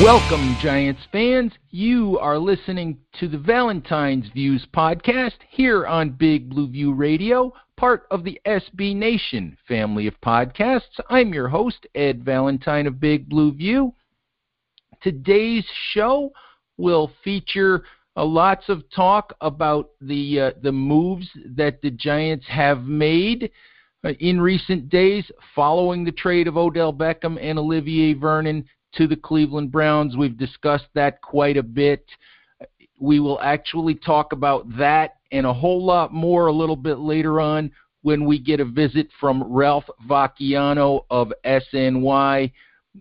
Welcome, Giants fans. You are listening to the Valentine's Views podcast here on Big Blue View Radio, part of the SB Nation family of podcasts. I'm your host, Ed Valentine of Big Blue View. Today's show will feature uh, lots of talk about the uh, the moves that the Giants have made uh, in recent days following the trade of Odell Beckham and Olivier Vernon to the Cleveland Browns. We've discussed that quite a bit. We will actually talk about that and a whole lot more a little bit later on when we get a visit from Ralph Vacchiano of SNY.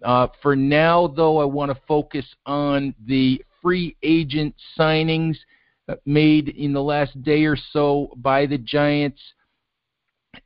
Uh, for now, though, I want to focus on the free agent signings made in the last day or so by the Giants,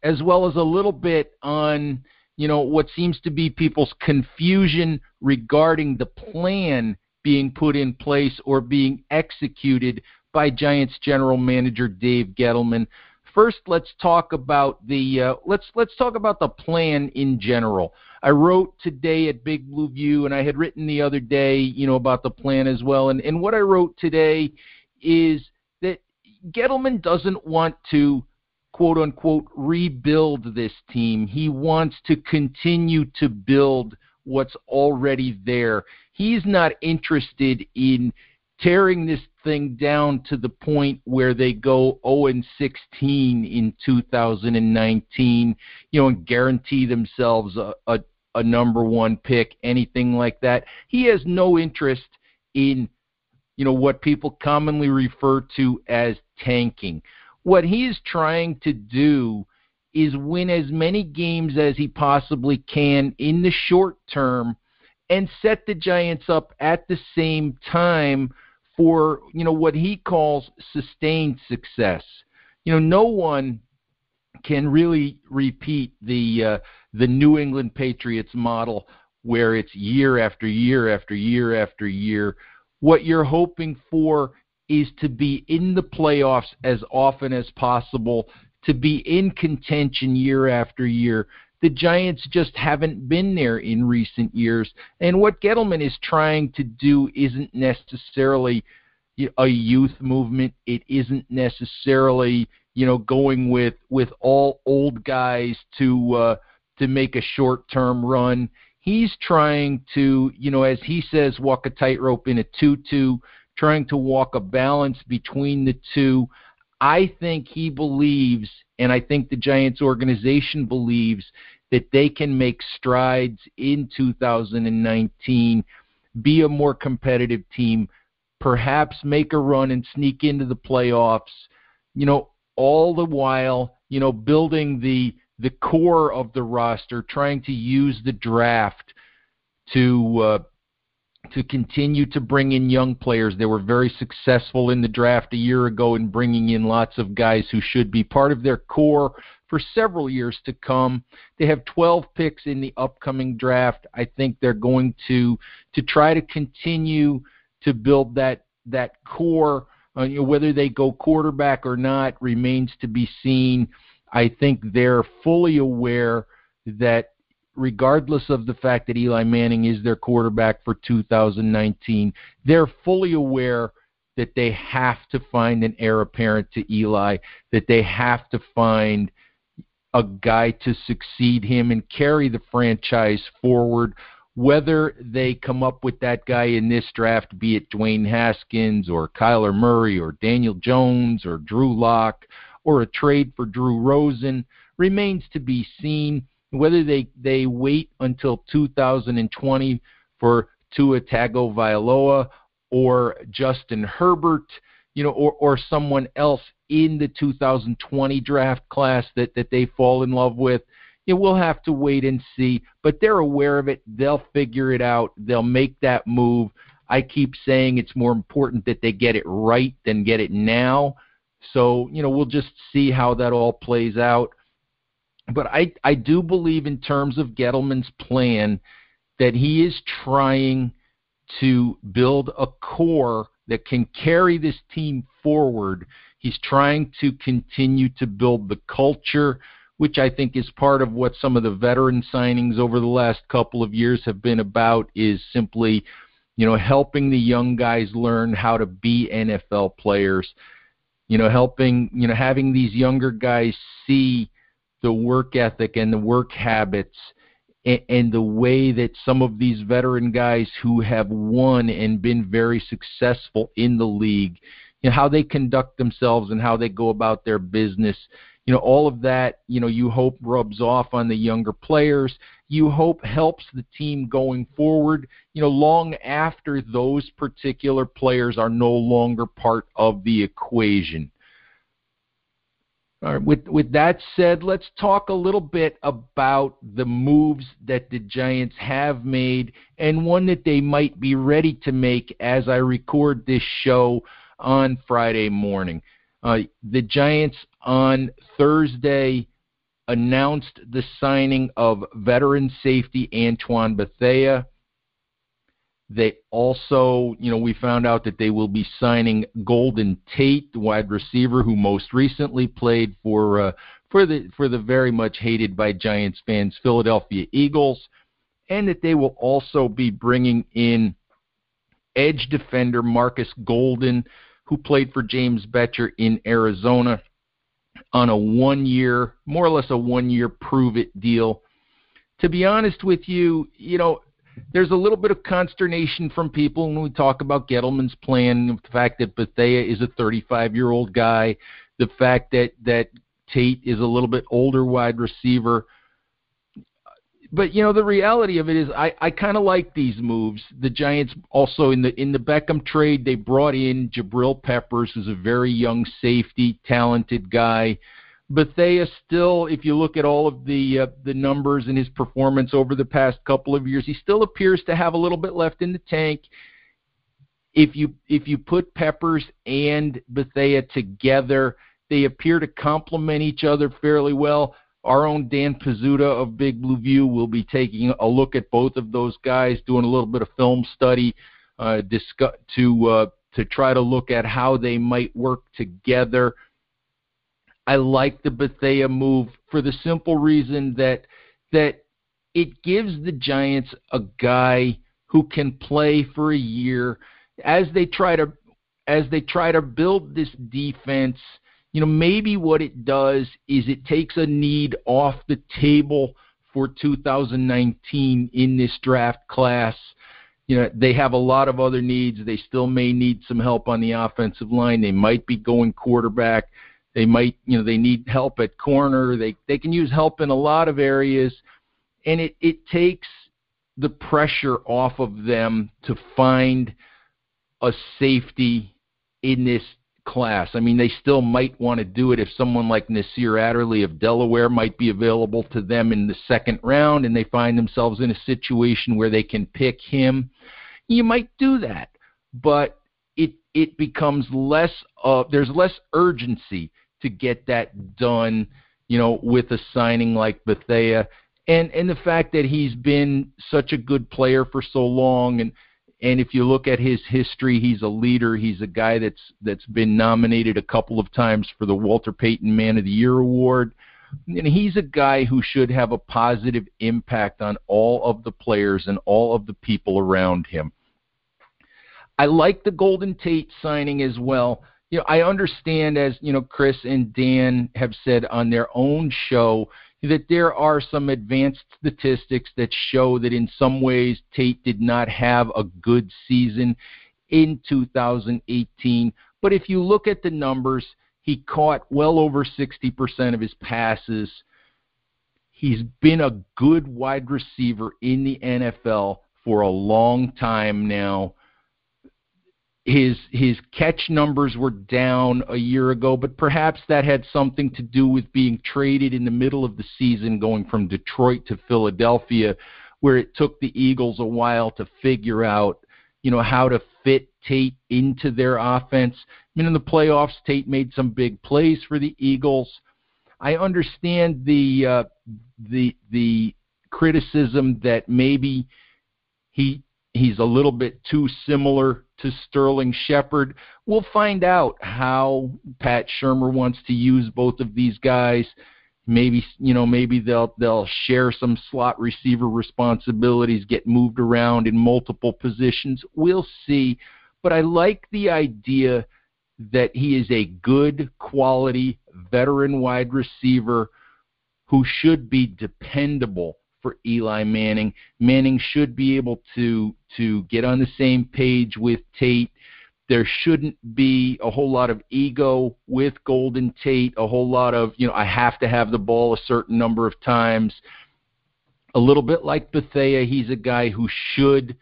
as well as a little bit on you know, what seems to be people's confusion regarding the plan being put in place or being executed by Giants general manager Dave Gettleman. First, let's talk about the uh, let's let's talk about the plan in general. I wrote today at Big Blue View, and I had written the other day, you know, about the plan as well. And and what I wrote today is that Gettleman doesn't want to quote unquote rebuild this team. He wants to continue to build what's already there. He's not interested in tearing this thing down to the point where they go 0 and 16 in 2019, you know, and guarantee themselves a, a, a number one pick, anything like that. He has no interest in, you know, what people commonly refer to as tanking. What he is trying to do is win as many games as he possibly can in the short term and set the Giants up at the same time for, you know, what he calls sustained success. You know, no one can really repeat the uh, the New England Patriots model where it's year after year after year after year. What you're hoping for is to be in the playoffs as often as possible, to be in contention year after year. The Giants just haven't been there in recent years. And what Gettleman is trying to do isn't necessarily a youth movement. It isn't necessarily, you know, going with with all old guys to uh, to make a short-term run. He's trying to, you know, as he says, walk a tightrope in a two-two trying to walk a balance between the two. I think he believes, and I think the Giants organization believes, that they can make strides in 2019, be a more competitive team, perhaps make a run and sneak into the playoffs, you know, all the while, you know, building the the core of the roster, trying to use the draft to uh, to continue to bring in young players. They were very successful in the draft a year ago in bringing in lots of guys who should be part of their core for several years to come. They have 12 picks in the upcoming draft. I think they're going to to try to continue to build that that core. Uh, you know, whether they go quarterback or not remains to be seen. I think they're fully aware that regardless of the fact that Eli Manning is their quarterback for 2019, they're fully aware that they have to find an heir apparent to Eli, that they have to find a guy to succeed him and carry the franchise forward. Whether they come up with that guy in this draft, be it Dwayne Haskins or Kyler Murray or Daniel Jones or Drew Lock or a trade for Drew Rosen, remains to be seen. Whether they, they wait until 2020 for Tua Tagovailoa or Justin Herbert, you know, or, or someone else in the 2020 draft class that, that they fall in love with. You know, we'll have to wait and see, but they're aware of it. They'll figure it out. They'll make that move. I keep saying it's more important that they get it right than get it now. So, you know, we'll just see how that all plays out. But I, I do believe in terms of Gettleman's plan that he is trying to build a core that can carry this team forward. He's trying to continue to build the culture, which I think is part of what some of the veteran signings over the last couple of years have been about is simply, you know, helping the young guys learn how to be NFL players. You know, helping, you know, having these younger guys see the work ethic and the work habits and, the way that some of these veteran guys who have won and been very successful in the league, you know, how they conduct themselves and how they go about their business. You know, all of that, you know, you hope rubs off on the younger players. You hope helps the team going forward, you know, long after those particular players are no longer part of the equation. All right, with with that said, let's talk a little bit about the moves that the Giants have made and one that they might be ready to make as I record this show on Friday morning. Uh, the Giants on Thursday announced the signing of veteran safety Antoine Bethea. They also, you know, we found out that they will be signing Golden Tate, the wide receiver who most recently played for uh, for the for the very much hated by Giants fans Philadelphia Eagles, and that they will also be bringing in edge defender Marcus Golden, who played for James Bettcher in Arizona on a one year, more or less a one year prove it deal. To be honest with you, you know, there's a little bit of consternation from people when we talk about Gettleman's plan, the fact that Bethea is a 35 year old guy, the fact that that Tate is a little bit older wide receiver. But you know the reality of it is I, I kind of like these moves. The Giants also in the in the Beckham trade they brought in Jabril Peppers, who's a very young safety, talented guy. Bethea still, if you look at all of the uh, the numbers and his performance over the past couple of years, he still appears to have a little bit left in the tank. If you if you put Peppers and Bethea together, they appear to complement each other fairly well. Our own Dan Pizzuta of Big Blue View will be taking a look at both of those guys, doing a little bit of film study, uh, discuss, to uh, to try to look at how they might work together I like the Bethea move for the simple reason that that it gives the Giants a guy who can play for a year as they try to as they try to build this defense. You know, maybe what it does is it takes a need off the table for 2019 in this draft class. You know, they have a lot of other needs. They still may need some help on the offensive line. They might be going quarterback. They might, you know, they need help at corner. They they can use help in a lot of areas, and it it takes the pressure off of them to find a safety in this class. I mean, they still might want to do it if someone like Nasir Adderley of Delaware might be available to them in the second round and they find themselves in a situation where they can pick him. You might do that, but it it becomes less uh there's less urgency to get that done, you know, with a signing like Bethea. And and the fact that he's been such a good player for so long and and if you look at his history, he's a leader. He's a guy that's that's been nominated a couple of times for the Walter Payton Man of the Year award. And he's a guy who should have a positive impact on all of the players and all of the people around him. I like the Golden Tate signing as well you know, I understand as you know, Chris and Dan have said on their own show that there are some advanced statistics that show that in some ways Tate did not have a good season in 2018. But if you look at the numbers, he caught well over 60% of his passes. He's been a good wide receiver in the NFL for a long time now his his catch numbers were down a year ago, but perhaps that had something to do with being traded in the middle of the season, going from Detroit to Philadelphia, where it took the Eagles a while to figure out, you know, how to fit Tate into their offense. I mean, in the playoffs, Tate made some big plays for the Eagles. I understand the uh, the the criticism that maybe he he's a little bit too similar to Sterling Shepard. We'll find out how Pat Shurmur wants to use both of these guys. Maybe you know maybe they'll they'll share some slot receiver responsibilities, get moved around in multiple positions. We'll see, but I like the idea that he is a good quality veteran wide receiver who should be dependable for Eli Manning. Manning should be able to to get on the same page with Tate. There shouldn't be a whole lot of ego with Golden Tate, a whole lot of, you know, I have to have the ball a certain number of times. A little bit like Bethea, he's a guy who should,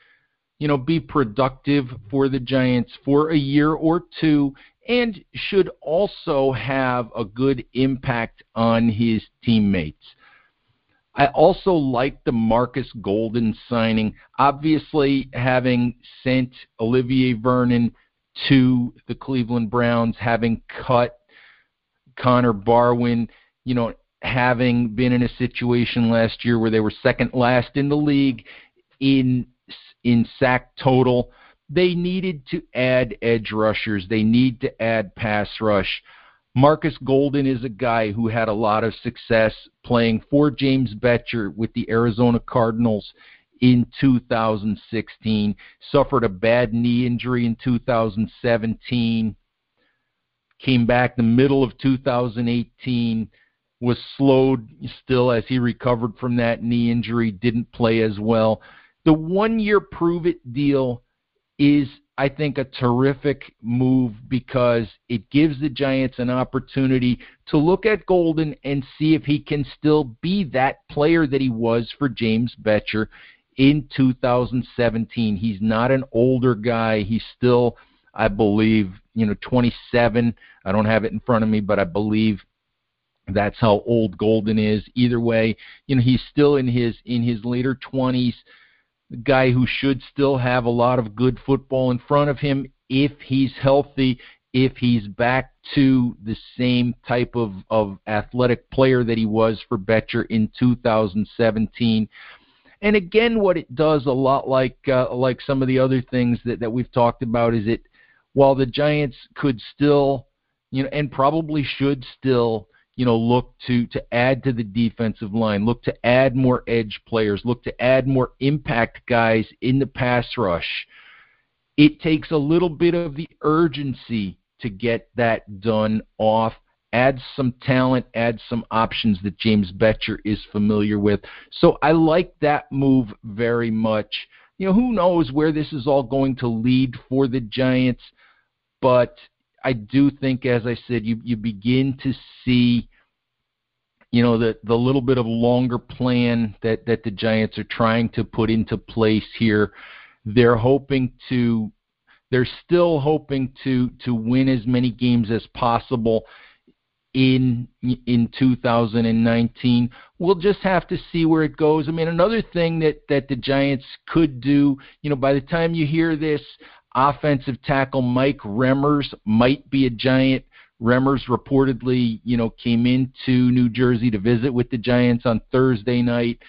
you know, be productive for the Giants for a year or two and should also have a good impact on his teammates. I also like the Marcus Golden signing. Obviously, having sent Olivier Vernon to the Cleveland Browns, having cut Connor Barwin, you know, having been in a situation last year where they were second last in the league in in sack total, they needed to add edge rushers. They need to add pass rush. Marcus Golden is a guy who had a lot of success playing for James Bettcher with the Arizona Cardinals in 2016, suffered a bad knee injury in 2017, came back the middle of 2018, was slowed still as he recovered from that knee injury, didn't play as well. The one year prove it deal is I think, a terrific move because it gives the Giants an opportunity to look at Golden and see if he can still be that player that he was for James Bettcher in 2017. He's not an older guy. He's still, I believe, you know, 27. I don't have it in front of me, but I believe that's how old Golden is. Either way, you know, he's still in his in his later 20s guy who should still have a lot of good football in front of him if he's healthy, if he's back to the same type of, of athletic player that he was for Bettcher in 2017. And again, what it does a lot like uh, like some of the other things that, that we've talked about is it while the Giants could still, you know, and probably should still you know, look to to add to the defensive line, look to add more edge players, look to add more impact guys in the pass rush. It takes a little bit of the urgency to get that done off. Add some talent, add some options that James Bettcher is familiar with. So I like that move very much. You know, who knows where this is all going to lead for the Giants, but I do think, as I said, you you begin to see, you know, the the little bit of longer plan that that the Giants are trying to put into place here. They're hoping to, they're still hoping to to win as many games as possible in in 2019. We'll just have to see where it goes. I mean, another thing that that the Giants could do, you know, by the time you hear this, offensive tackle Mike Remmers might be a giant. Remmers reportedly, you know, came into New Jersey to visit with the Giants on Thursday night,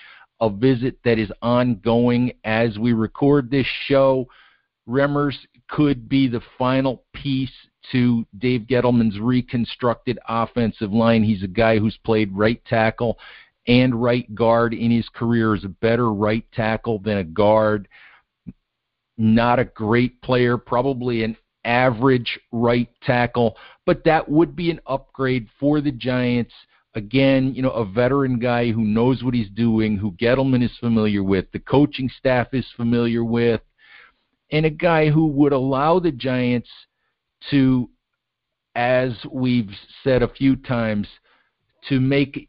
a visit that is ongoing as we record this show. Remmers could be the final piece to Dave Gettleman's reconstructed offensive line. He's a guy who's played right tackle and right guard in his career, is a better right tackle than a guard not a great player, probably an average right tackle, but that would be an upgrade for the Giants. Again, you know, a veteran guy who knows what he's doing, who Gettleman is familiar with, the coaching staff is familiar with, and a guy who would allow the Giants to, as we've said a few times, to make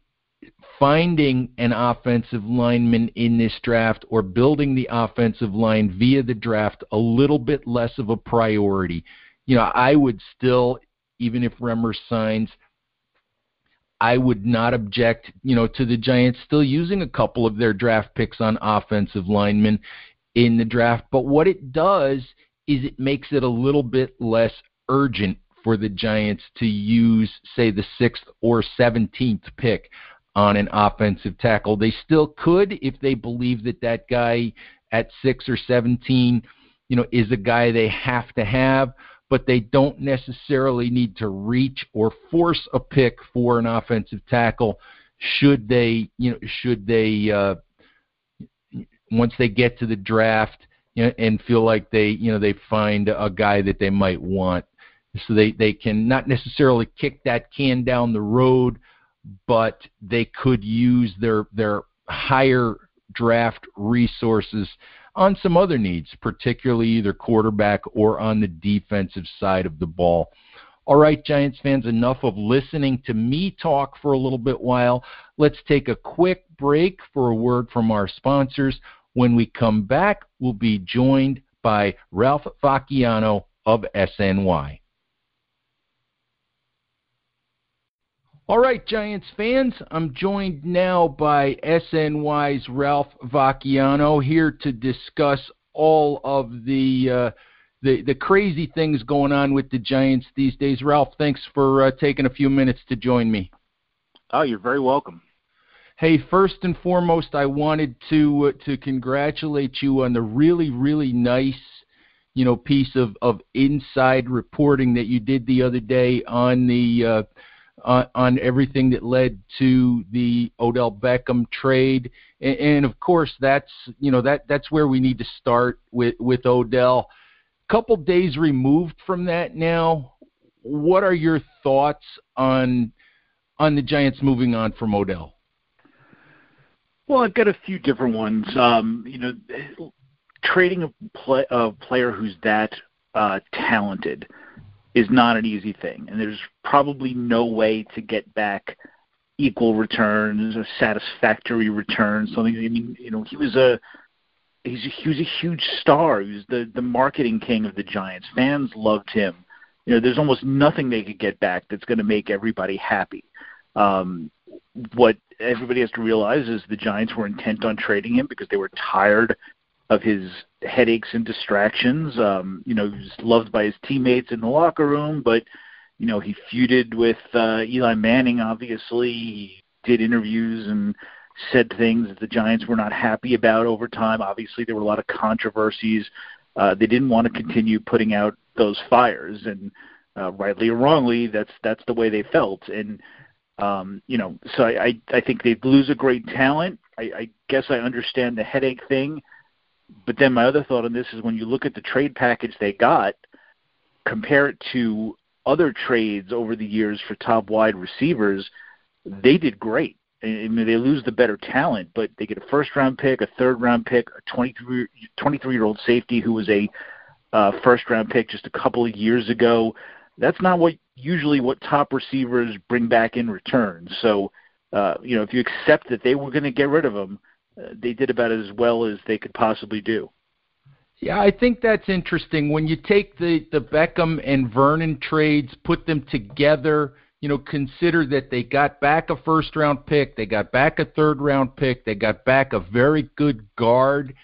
finding an offensive lineman in this draft or building the offensive line via the draft a little bit less of a priority. You know, I would still, even if Remmer signs, I would not object, you know, to the Giants still using a couple of their draft picks on offensive linemen in the draft. But what it does is it makes it a little bit less urgent for the Giants to use, say, the sixth or 17th pick on an offensive tackle. They still could if they believe that that guy at 6 or 17, you know, is a guy they have to have, but they don't necessarily need to reach or force a pick for an offensive tackle should they, you know, should they uh once they get to the draft you know, and feel like they, you know, they find a guy that they might want. So they they can not necessarily kick that can down the road but they could use their their higher draft resources on some other needs, particularly either quarterback or on the defensive side of the ball. All right, Giants fans, enough of listening to me talk for a little bit while. Let's take a quick break for a word from our sponsors. When we come back, we'll be joined by Ralph Vacchiano of SNY. All right, Giants fans, I'm joined now by SNY's Ralph Vacchiano here to discuss all of the uh, the the crazy things going on with the Giants these days. Ralph, thanks for uh, taking a few minutes to join me. Oh, you're very welcome. Hey, first and foremost, I wanted to uh, to congratulate you on the really really nice you know piece of of inside reporting that you did the other day on the uh, on, on everything that led to the Odell Beckham trade, and, and of course that's you know that that's where we need to start with with Odell. A couple days removed from that now, what are your thoughts on on the Giants moving on from Odell? Well, I've got a few different ones. Um, you know, trading a, play, a player who's that uh, talented is not an easy thing, and there's probably no way to get back equal returns, a satisfactory return. Something. I mean, you know, he was a he's a, he was a huge star. He was the the marketing king of the Giants. Fans loved him. You know, there's almost nothing they could get back that's going to make everybody happy. Um, what everybody has to realize is the Giants were intent on trading him because they were tired of his headaches and distractions. Um, you know, he was loved by his teammates in the locker room, but you know, he feuded with uh, Eli Manning. Obviously, he did interviews and said things that the Giants were not happy about over time. Obviously, there were a lot of controversies. Uh, they didn't want to continue putting out those fires, and uh, rightly or wrongly, that's that's the way they felt. And um, you know, so I I, I think they lose a great talent. I, I guess I understand the headache thing but then my other thought on this is when you look at the trade package they got, compare it to other trades over the years for top wide receivers, they did great. I mean, they lose the better talent, but they get a first round pick, a third round pick, a 23, 23 year old safety who was a uh, first round pick just a couple of years ago. That's not what usually what top receivers bring back in return. So, uh, you know, if you accept that they were going to get rid of him, uh, Uh, they did about as well as they could possibly do. Yeah, I think that's interesting. When you take the the Beckham and Vernon trades, put them together, you know, consider that they got back a first round pick, they got back a third round pick, they got back a very good guard,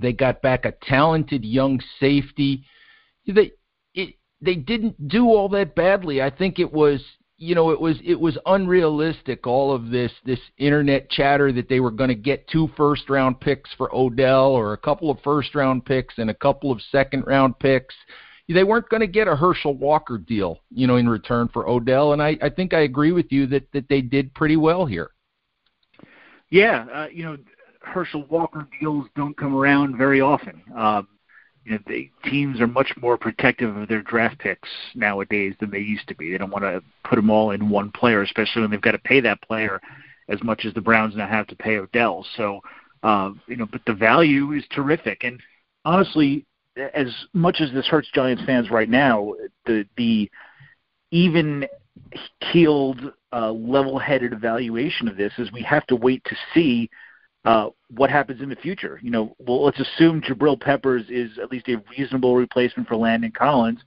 they got back a talented young safety. They it they didn't do all that badly. I think it was you know it was it was unrealistic all of this this internet chatter that they were going to get two first round picks for Odell or a couple of first round picks and a couple of second round picks. They weren't going to get a Herschel Walker deal you know in return for Odell and I I think I agree with you that that they did pretty well here. Yeah uh, you know Herschel Walker deals don't come around very often. Um you know, the teams are much more protective of their draft picks nowadays than they used to be. They don't want to put them all in one player, especially when they've got to pay that player as much as the Browns now have to pay Odell. So, uh, you know, but the value is terrific. And honestly, as much as this hurts Giants fans right now, the the even keeled, uh, level-headed evaluation of this is we have to wait to see uh, what happens in the future. You know, well, let's assume Jabril Peppers is at least a reasonable replacement for Landon Collins.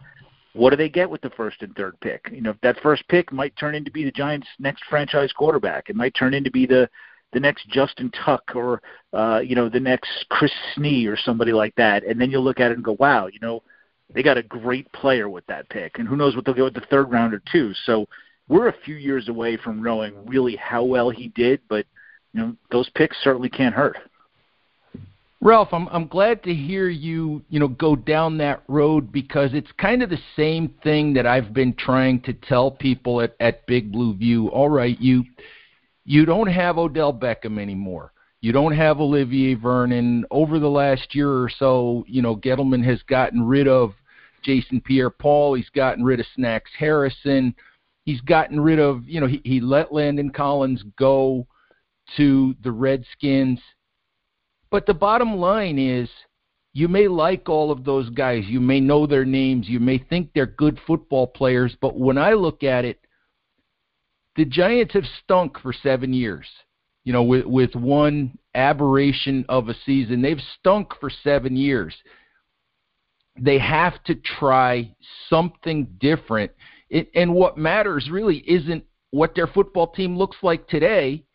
What do they get with the first and third pick? You know, that first pick might turn into be the Giants' next franchise quarterback. It might turn into be the the next Justin Tuck or uh, you know the next Chris Snee or somebody like that. And then you'll look at it and go, wow, you know, they got a great player with that pick, and who knows what they'll get with the third rounder too. So we're a few years away from knowing really how well he did, but you know those picks certainly can't hurt. Ralph, I'm I'm glad to hear you you know go down that road because it's kind of the same thing that I've been trying to tell people at at Big Blue View. All right, you you don't have Odell Beckham anymore. You don't have Olivier Vernon. Over the last year or so, you know, Gettleman has gotten rid of Jason Pierre-Paul. He's gotten rid of Snacks Harrison. He's gotten rid of, you know, he, he let Landon Collins go to the Redskins. But the bottom line is you may like all of those guys. You may know their names. You may think they're good football players. But when I look at it, the Giants have stunk for seven years. You know, with with one aberration of a season, they've stunk for seven years. They have to try something different. It, and what matters really isn't what their football team looks like today.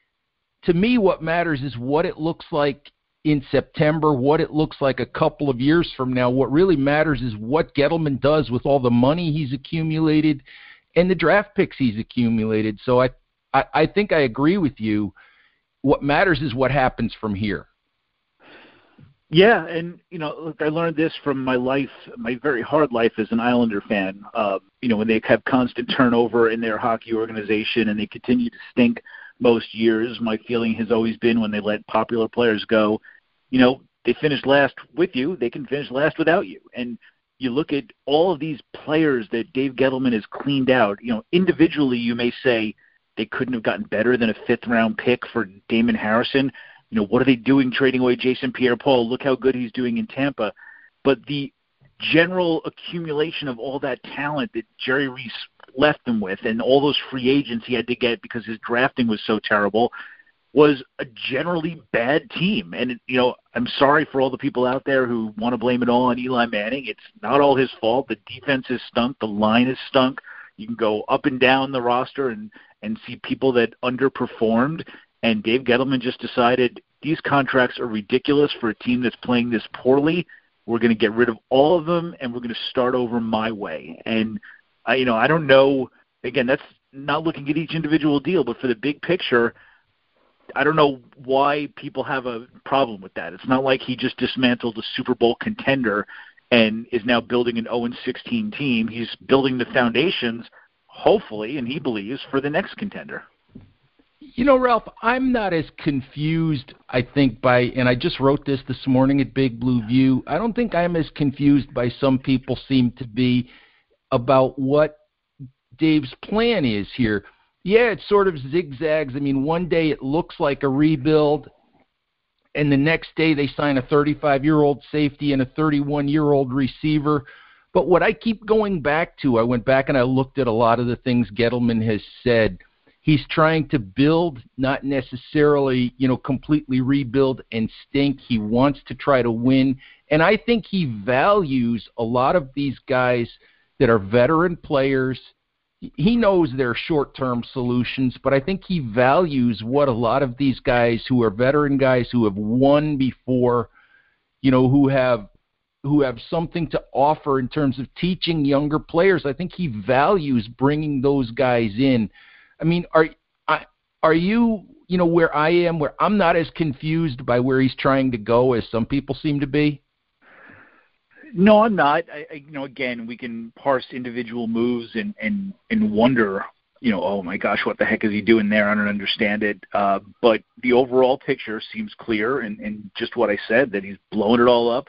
To me, what matters is what it looks like in September, what it looks like a couple of years from now. What really matters is what Gettleman does with all the money he's accumulated and the draft picks he's accumulated. So I, I, I think I agree with you. What matters is what happens from here. Yeah, and you know, look, I learned this from my life, my very hard life as an Islander fan. Uh, you know, when they have constant turnover in their hockey organization and they continue to stink most years, my feeling has always been when they let popular players go, you know, they finish last with you, they can finish last without you. And you look at all of these players that Dave Gettleman has cleaned out, you know, individually you may say they couldn't have gotten better than a fifth round pick for Damon Harrison. You know, what are they doing trading away Jason Pierre Paul? Look how good he's doing in Tampa. But the general accumulation of all that talent that Jerry Reese left them with and all those free agents he had to get because his drafting was so terrible was a generally bad team. And you know, I'm sorry for all the people out there who want to blame it all on Eli Manning. It's not all his fault. The defense is stunk. The line is stunk. You can go up and down the roster and and see people that underperformed. And Dave Gettleman just decided these contracts are ridiculous for a team that's playing this poorly. We're going to get rid of all of them, and we're going to start over my way. And I, you know, I don't know. Again, that's not looking at each individual deal, but for the big picture, I don't know why people have a problem with that. It's not like he just dismantled a Super Bowl contender and is now building an 0 16 team. He's building the foundations, hopefully, and he believes for the next contender. You know, Ralph, I'm not as confused, I think, by, and I just wrote this this morning at Big Blue View. I don't think I'm as confused by some people seem to be about what Dave's plan is here yeah, it sort of zigzags. I mean, one day it looks like a rebuild, and the next day they sign a 35 year old safety and a 31 year old receiver. But what I keep going back to, I went back and I looked at a lot of the things Gettleman has said. He's trying to build, not necessarily, you know, completely rebuild and stink. He wants to try to win. And I think he values a lot of these guys that are veteran players – he knows they're short-term solutions, but I think he values what a lot of these guys who are veteran guys who have won before, you know, who have who have something to offer in terms of teaching younger players. I think he values bringing those guys in. I mean, are I, are you, you know, where I am where I'm not as confused by where he's trying to go as some people seem to be? No, I'm not. I, I, you know, again, we can parse individual moves and and and wonder, you know, oh my gosh, what the heck is he doing there? I don't understand it. Uh, but the overall picture seems clear, and and just what I said that he's blowing it all up.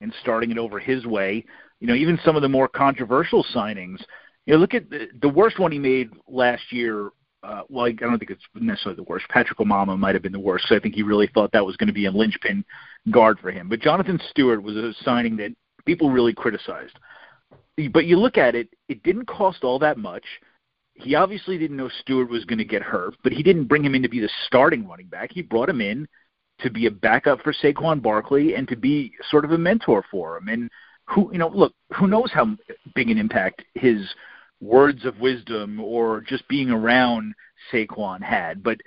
and starting it over his way. You know, even some of the more controversial signings. You know, look at the, the worst one he made last year. Uh, well, I don't think it's necessarily the worst. Patrick Omameh might have been the worst. So I think he really thought that was going to be a linchpin guard for him. But Jonathan Stewart was a signing that people really criticized. But you look at it, it didn't cost all that much. He obviously didn't know Stewart was going to get hurt, but he didn't bring him in to be the starting running back. He brought him in to be a backup for Saquon Barkley and to be sort of a mentor for him. And who, you know, look, who knows how big an impact his words of wisdom or just being around Saquon had, but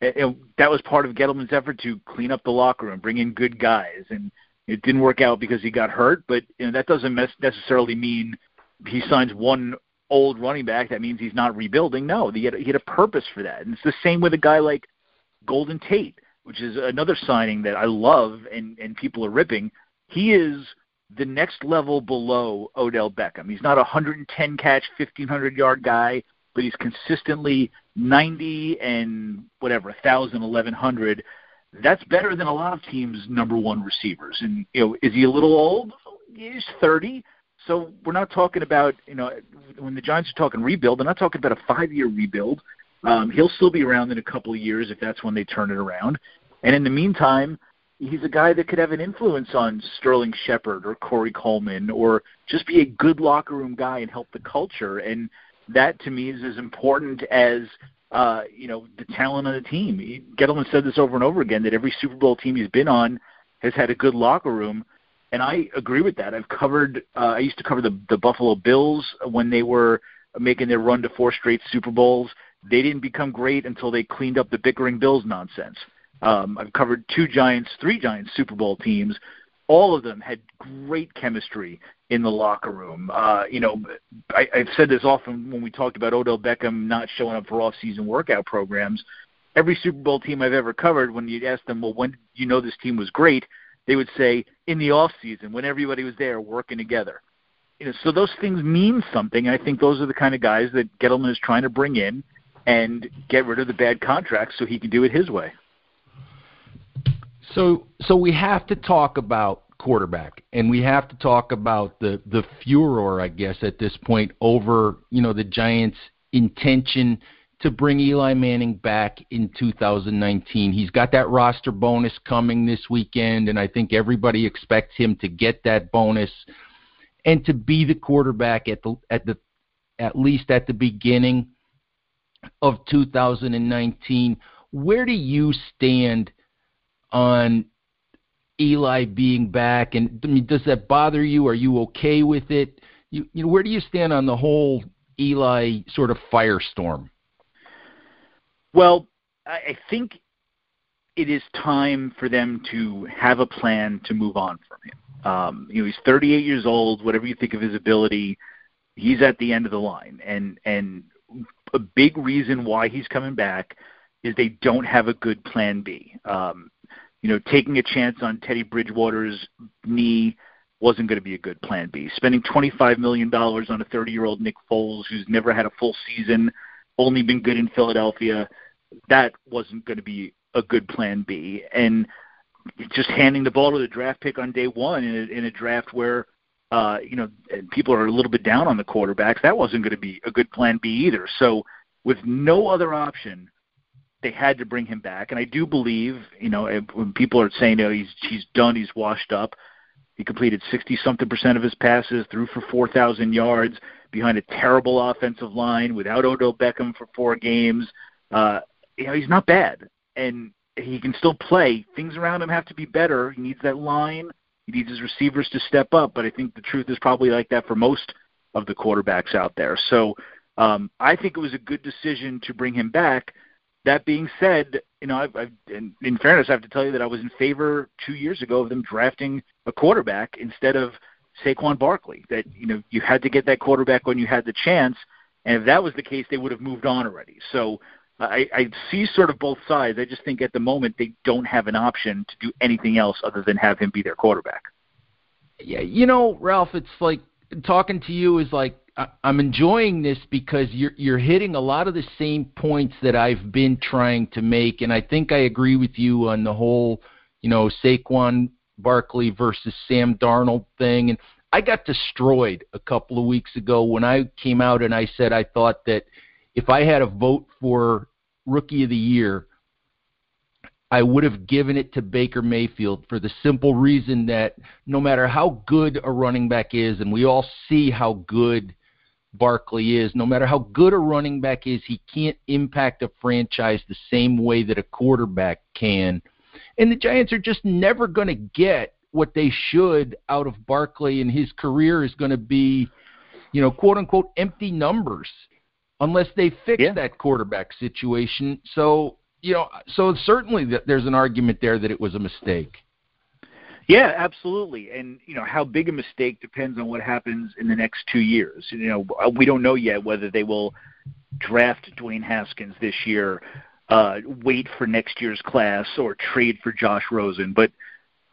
it, that was part of Gettleman's effort to clean up the locker room, bring in good guys, and it didn't work out because he got hurt. But you know, that doesn't necessarily mean he signs one old running back. That means he's not rebuilding. No, he had, he had a purpose for that, and it's the same with a guy like Golden Tate, which is another signing that I love, and and people are ripping. He is the next level below Odell Beckham. He's not a 110 catch, 1500 yard guy, but he's consistently 90 and whatever, 1000, 1100. That's better than a lot of teams' number one receivers. And you know, is he a little old? He's 30. So we're not talking about you know when the Giants are talking rebuild, they're not talking about a five-year rebuild. Um, he'll still be around in a couple of years if that's when they turn it around. And in the meantime, he's a guy that could have an influence on Sterling Shepard or Corey Coleman or just be a good locker room guy and help the culture. And that to me is as important as uh, you know the talent on the team. Gettleman said this over and over again that every Super Bowl team he's been on has had a good locker room, and I agree with that. I've covered. Uh, I used to cover the the Buffalo Bills when they were making their run to four straight Super Bowls. They didn't become great until they cleaned up the bickering Bills nonsense. Um, I've covered two Giants, three Giants Super Bowl teams. All of them had great chemistry in the locker room. Uh, you know, I, I've said this often when we talked about Odell Beckham not showing up for off-season workout programs. Every Super Bowl team I've ever covered, when you'd ask them, well, when you know this team was great, they would say in the off season when everybody was there working together. You know, so those things mean something. And I think those are the kind of guys that Gettleman is trying to bring in and get rid of the bad contracts so he can do it his way. So so we have to talk about quarterback and we have to talk about the the furor I guess at this point over, you know, the Giants intention to bring Eli Manning back in 2019. He's got that roster bonus coming this weekend and I think everybody expects him to get that bonus and to be the quarterback at the at the at least at the beginning of 2019. Where do you stand on Eli being back? And I mean, does that bother you? Are you okay with it? You, you know, where do you stand on the whole Eli sort of firestorm? Well, I think it is time for them to have a plan to move on from him. Um, you know, he's 38 years old. Whatever you think of his ability, he's at the end of the line, and and a big reason why he's coming back is they don't have a good plan B. Um, you know, taking a chance on Teddy Bridgewater's knee wasn't going to be a good plan B. Spending $25 million on a 30 year old Nick Foles who's never had a full season, only been good in Philadelphia, that wasn't going to be a good plan B. And just handing the ball to the draft pick on day one in a, in a draft where, uh, you know, people are a little bit down on the quarterbacks, that wasn't going to be a good plan B either. So, with no other option, they had to bring him back. And I do believe, you know, when people are saying, oh, he's he's done, he's washed up. He completed 60 something percent of his passes, threw for 4,000 yards behind a terrible offensive line without Odell Beckham for four games. Uh, you know, he's not bad, and he can still play. Things around him have to be better. He needs that line. He needs his receivers to step up. But I think the truth is probably like that for most of the quarterbacks out there. So um, I think it was a good decision to bring him back that being said, you know, I've, I've in, in fairness, I have to tell you that I was in favor two years ago of them drafting a quarterback instead of Saquon Barkley. That you know you had to get that quarterback when you had the chance, and if that was the case, they would have moved on already. So I, I see sort of both sides. I just think at the moment they don't have an option to do anything else other than have him be their quarterback. Yeah, you know, Ralph, it's like talking to you is like I'm enjoying this because you're you're hitting a lot of the same points that I've been trying to make, and I think I agree with you on the whole, you know, Saquon Barkley versus Sam Darnold thing, and I got destroyed a couple of weeks ago when I came out and I said I thought that if I had a vote for Rookie of the Year, I would have given it to Baker Mayfield for the simple reason that no matter how good a running back is, and we all see how good Barkley is, no matter how good a running back is, he can't impact a franchise the same way that a quarterback can. And the Giants are just never going to get what they should out of Barkley, and his career is going to be, you know, quote unquote, empty numbers unless they fix yeah. that quarterback situation. So, you know, so certainly that there's an argument there that it was a mistake. Yeah, absolutely. And you know how big a mistake depends on what happens in the next two years. You know, we don't know yet whether they will draft Dwayne Haskins this year, uh, wait for next year's class, or trade for Josh Rosen. But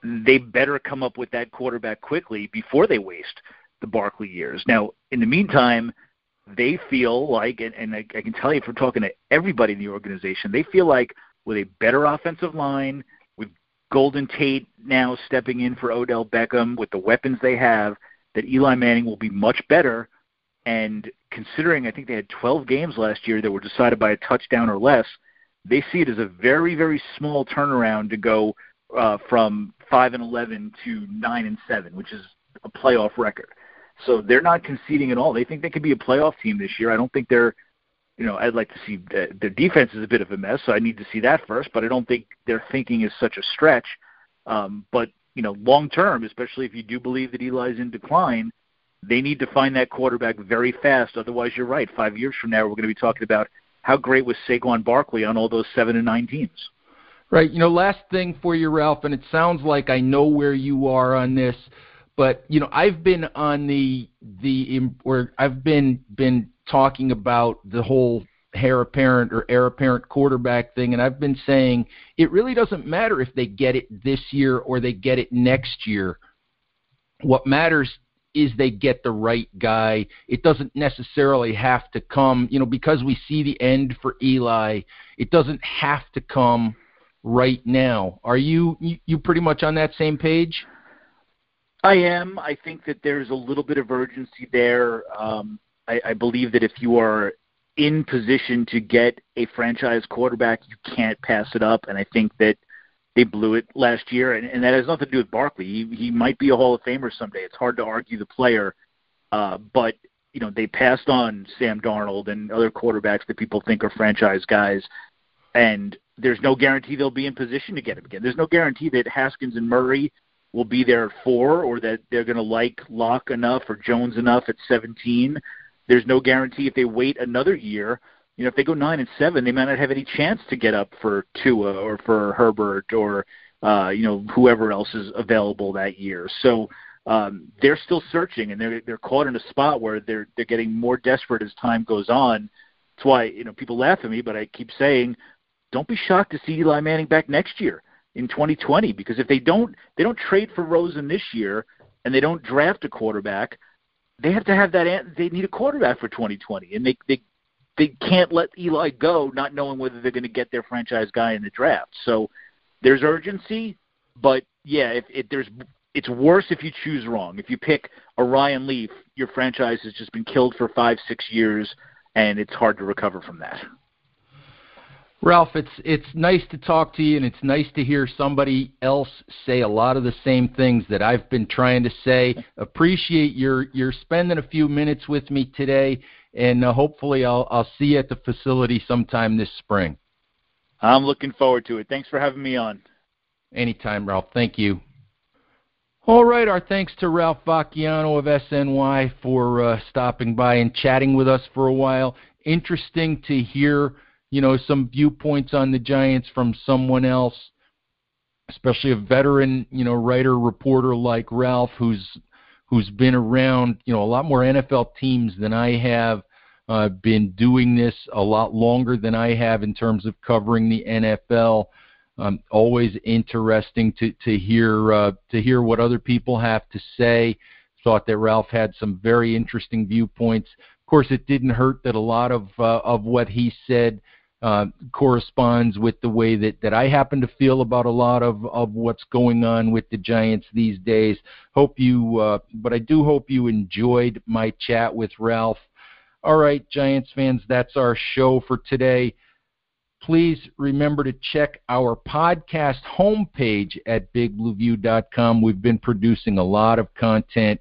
they better come up with that quarterback quickly before they waste the Barkley years. Now, in the meantime, they feel like, and, and I, I can tell you from talking to everybody in the organization, they feel like with a better offensive line – Golden Tate now stepping in for Odell Beckham with the weapons they have, that Eli Manning will be much better. And considering I think they had 12 games last year that were decided by a touchdown or less, they see it as a very very small turnaround to go uh, from five and 11 to nine and seven, which is a playoff record. So they're not conceding at all. They think they could be a playoff team this year. I don't think they're you know, I'd like to see the, their defense is a bit of a mess, so I need to see that first. But I don't think their thinking is such a stretch. Um, but you know, long term, especially if you do believe that Eli's in decline, they need to find that quarterback very fast. Otherwise, you're right. Five years from now, we're going to be talking about how great was Saquon Barkley on all those seven and nine teams. Right. You know, last thing for you, Ralph, and it sounds like I know where you are on this, but you know, I've been on the the where I've been been talking about the whole heir apparent or heir apparent quarterback thing, and I've been saying it really doesn't matter if they get it this year or they get it next year. What matters is they get the right guy. It doesn't necessarily have to come, you know, because we see the end for Eli. It doesn't have to come right now. Are you you pretty much on that same page? I am. I think that there's a little bit of urgency there. Um, I, I believe that if you are in position to get a franchise quarterback, you can't pass it up. And I think that they blew it last year, and, and that has nothing to do with Barkley. He, he might be a Hall of Famer someday. It's hard to argue the player, uh, but you know they passed on Sam Darnold and other quarterbacks that people think are franchise guys, and there's no guarantee they'll be in position to get him again. There's no guarantee that Haskins and Murray will be there at four, or that they're going to like Lock enough or Jones enough at 17 there's no guarantee if they wait another year. You know, if they go nine and seven, they might not have any chance to get up for Tua or for Herbert or uh, you know whoever else is available that year. So um, they're still searching, and they're they're caught in a spot where they're they're getting more desperate as time goes on. That's why you know people laugh at me, but I keep saying, don't be shocked to see Eli Manning back next year in 2020 because if they don't they don't trade for Rosen this year and they don't draft a quarterback, they have to have that. They need a quarterback for 2020, and they they they can't let Eli go, not knowing whether they're going to get their franchise guy in the draft. So there's urgency, but yeah, if, if there's it's worse if you choose wrong. If you pick a Ryan Leaf, your franchise has just been killed for five, six years, and it's hard to recover from that. Ralph, it's it's nice to talk to you, and it's nice to hear somebody else say a lot of the same things that I've been trying to say. Appreciate your your spending a few minutes with me today, and uh, hopefully I'll I'll see you at the facility sometime this spring. I'm looking forward to it. Thanks for having me on. Anytime, Ralph. Thank you. All right, our thanks to Ralph Vacchiano of SNY for uh, stopping by and chatting with us for a while. Interesting to hear you know, some viewpoints on the Giants from someone else, especially a veteran, you know, writer reporter like Ralph, who's who's been around, you know, a lot more NFL teams than I have. Uh, been doing this a lot longer than I have in terms of covering the NFL. Um, always interesting to to hear uh, to hear what other people have to say. Thought that Ralph had some very interesting viewpoints. Of course, it didn't hurt that a lot of uh, of what he said uh, corresponds with the way that, that I happen to feel about a lot of, of what's going on with the Giants these days. Hope you, uh, but I do hope you enjoyed my chat with Ralph. All right, Giants fans, that's our show for today. Please remember to check our podcast homepage at bigblueview.com. We've been producing a lot of content,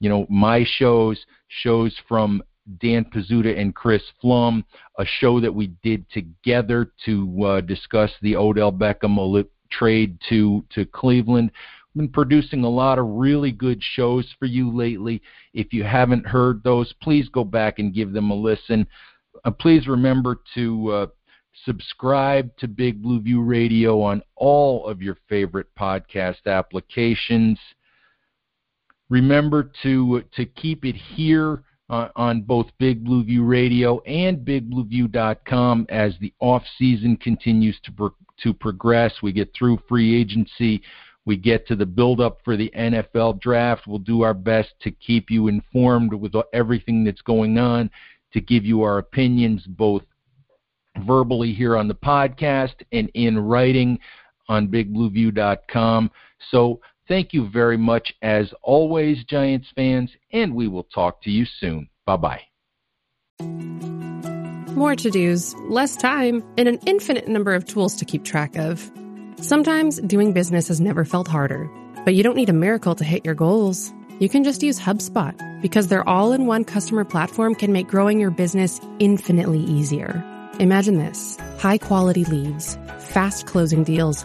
you know, my shows, shows from Dan Pizzuta and Chris Pflum, a show that we did together to uh, discuss the Odell Beckham trade to to Cleveland. We've been producing a lot of really good shows for you lately. If you haven't heard those, please go back and give them a listen. Uh, please remember to uh, subscribe to Big Blue View Radio on all of your favorite podcast applications. Remember to to keep it here uh, on both Big Blue View Radio and BigBlueView.com as the off season continues to pro- to progress. We get through free agency. We get to the build up for the NFL draft. We'll do our best to keep you informed with everything that's going on, to give you our opinions both verbally here on the podcast and in writing on bigblueview.com. So thank you very much as always, Giants fans, and we will talk to you soon. Bye bye. More to dos, less time, and an infinite number of tools to keep track of. Sometimes doing business has never felt harder, but you don't need a miracle to hit your goals. You can just use HubSpot because their all in one customer platform can make growing your business infinitely easier. Imagine this high quality leads, fast closing deals,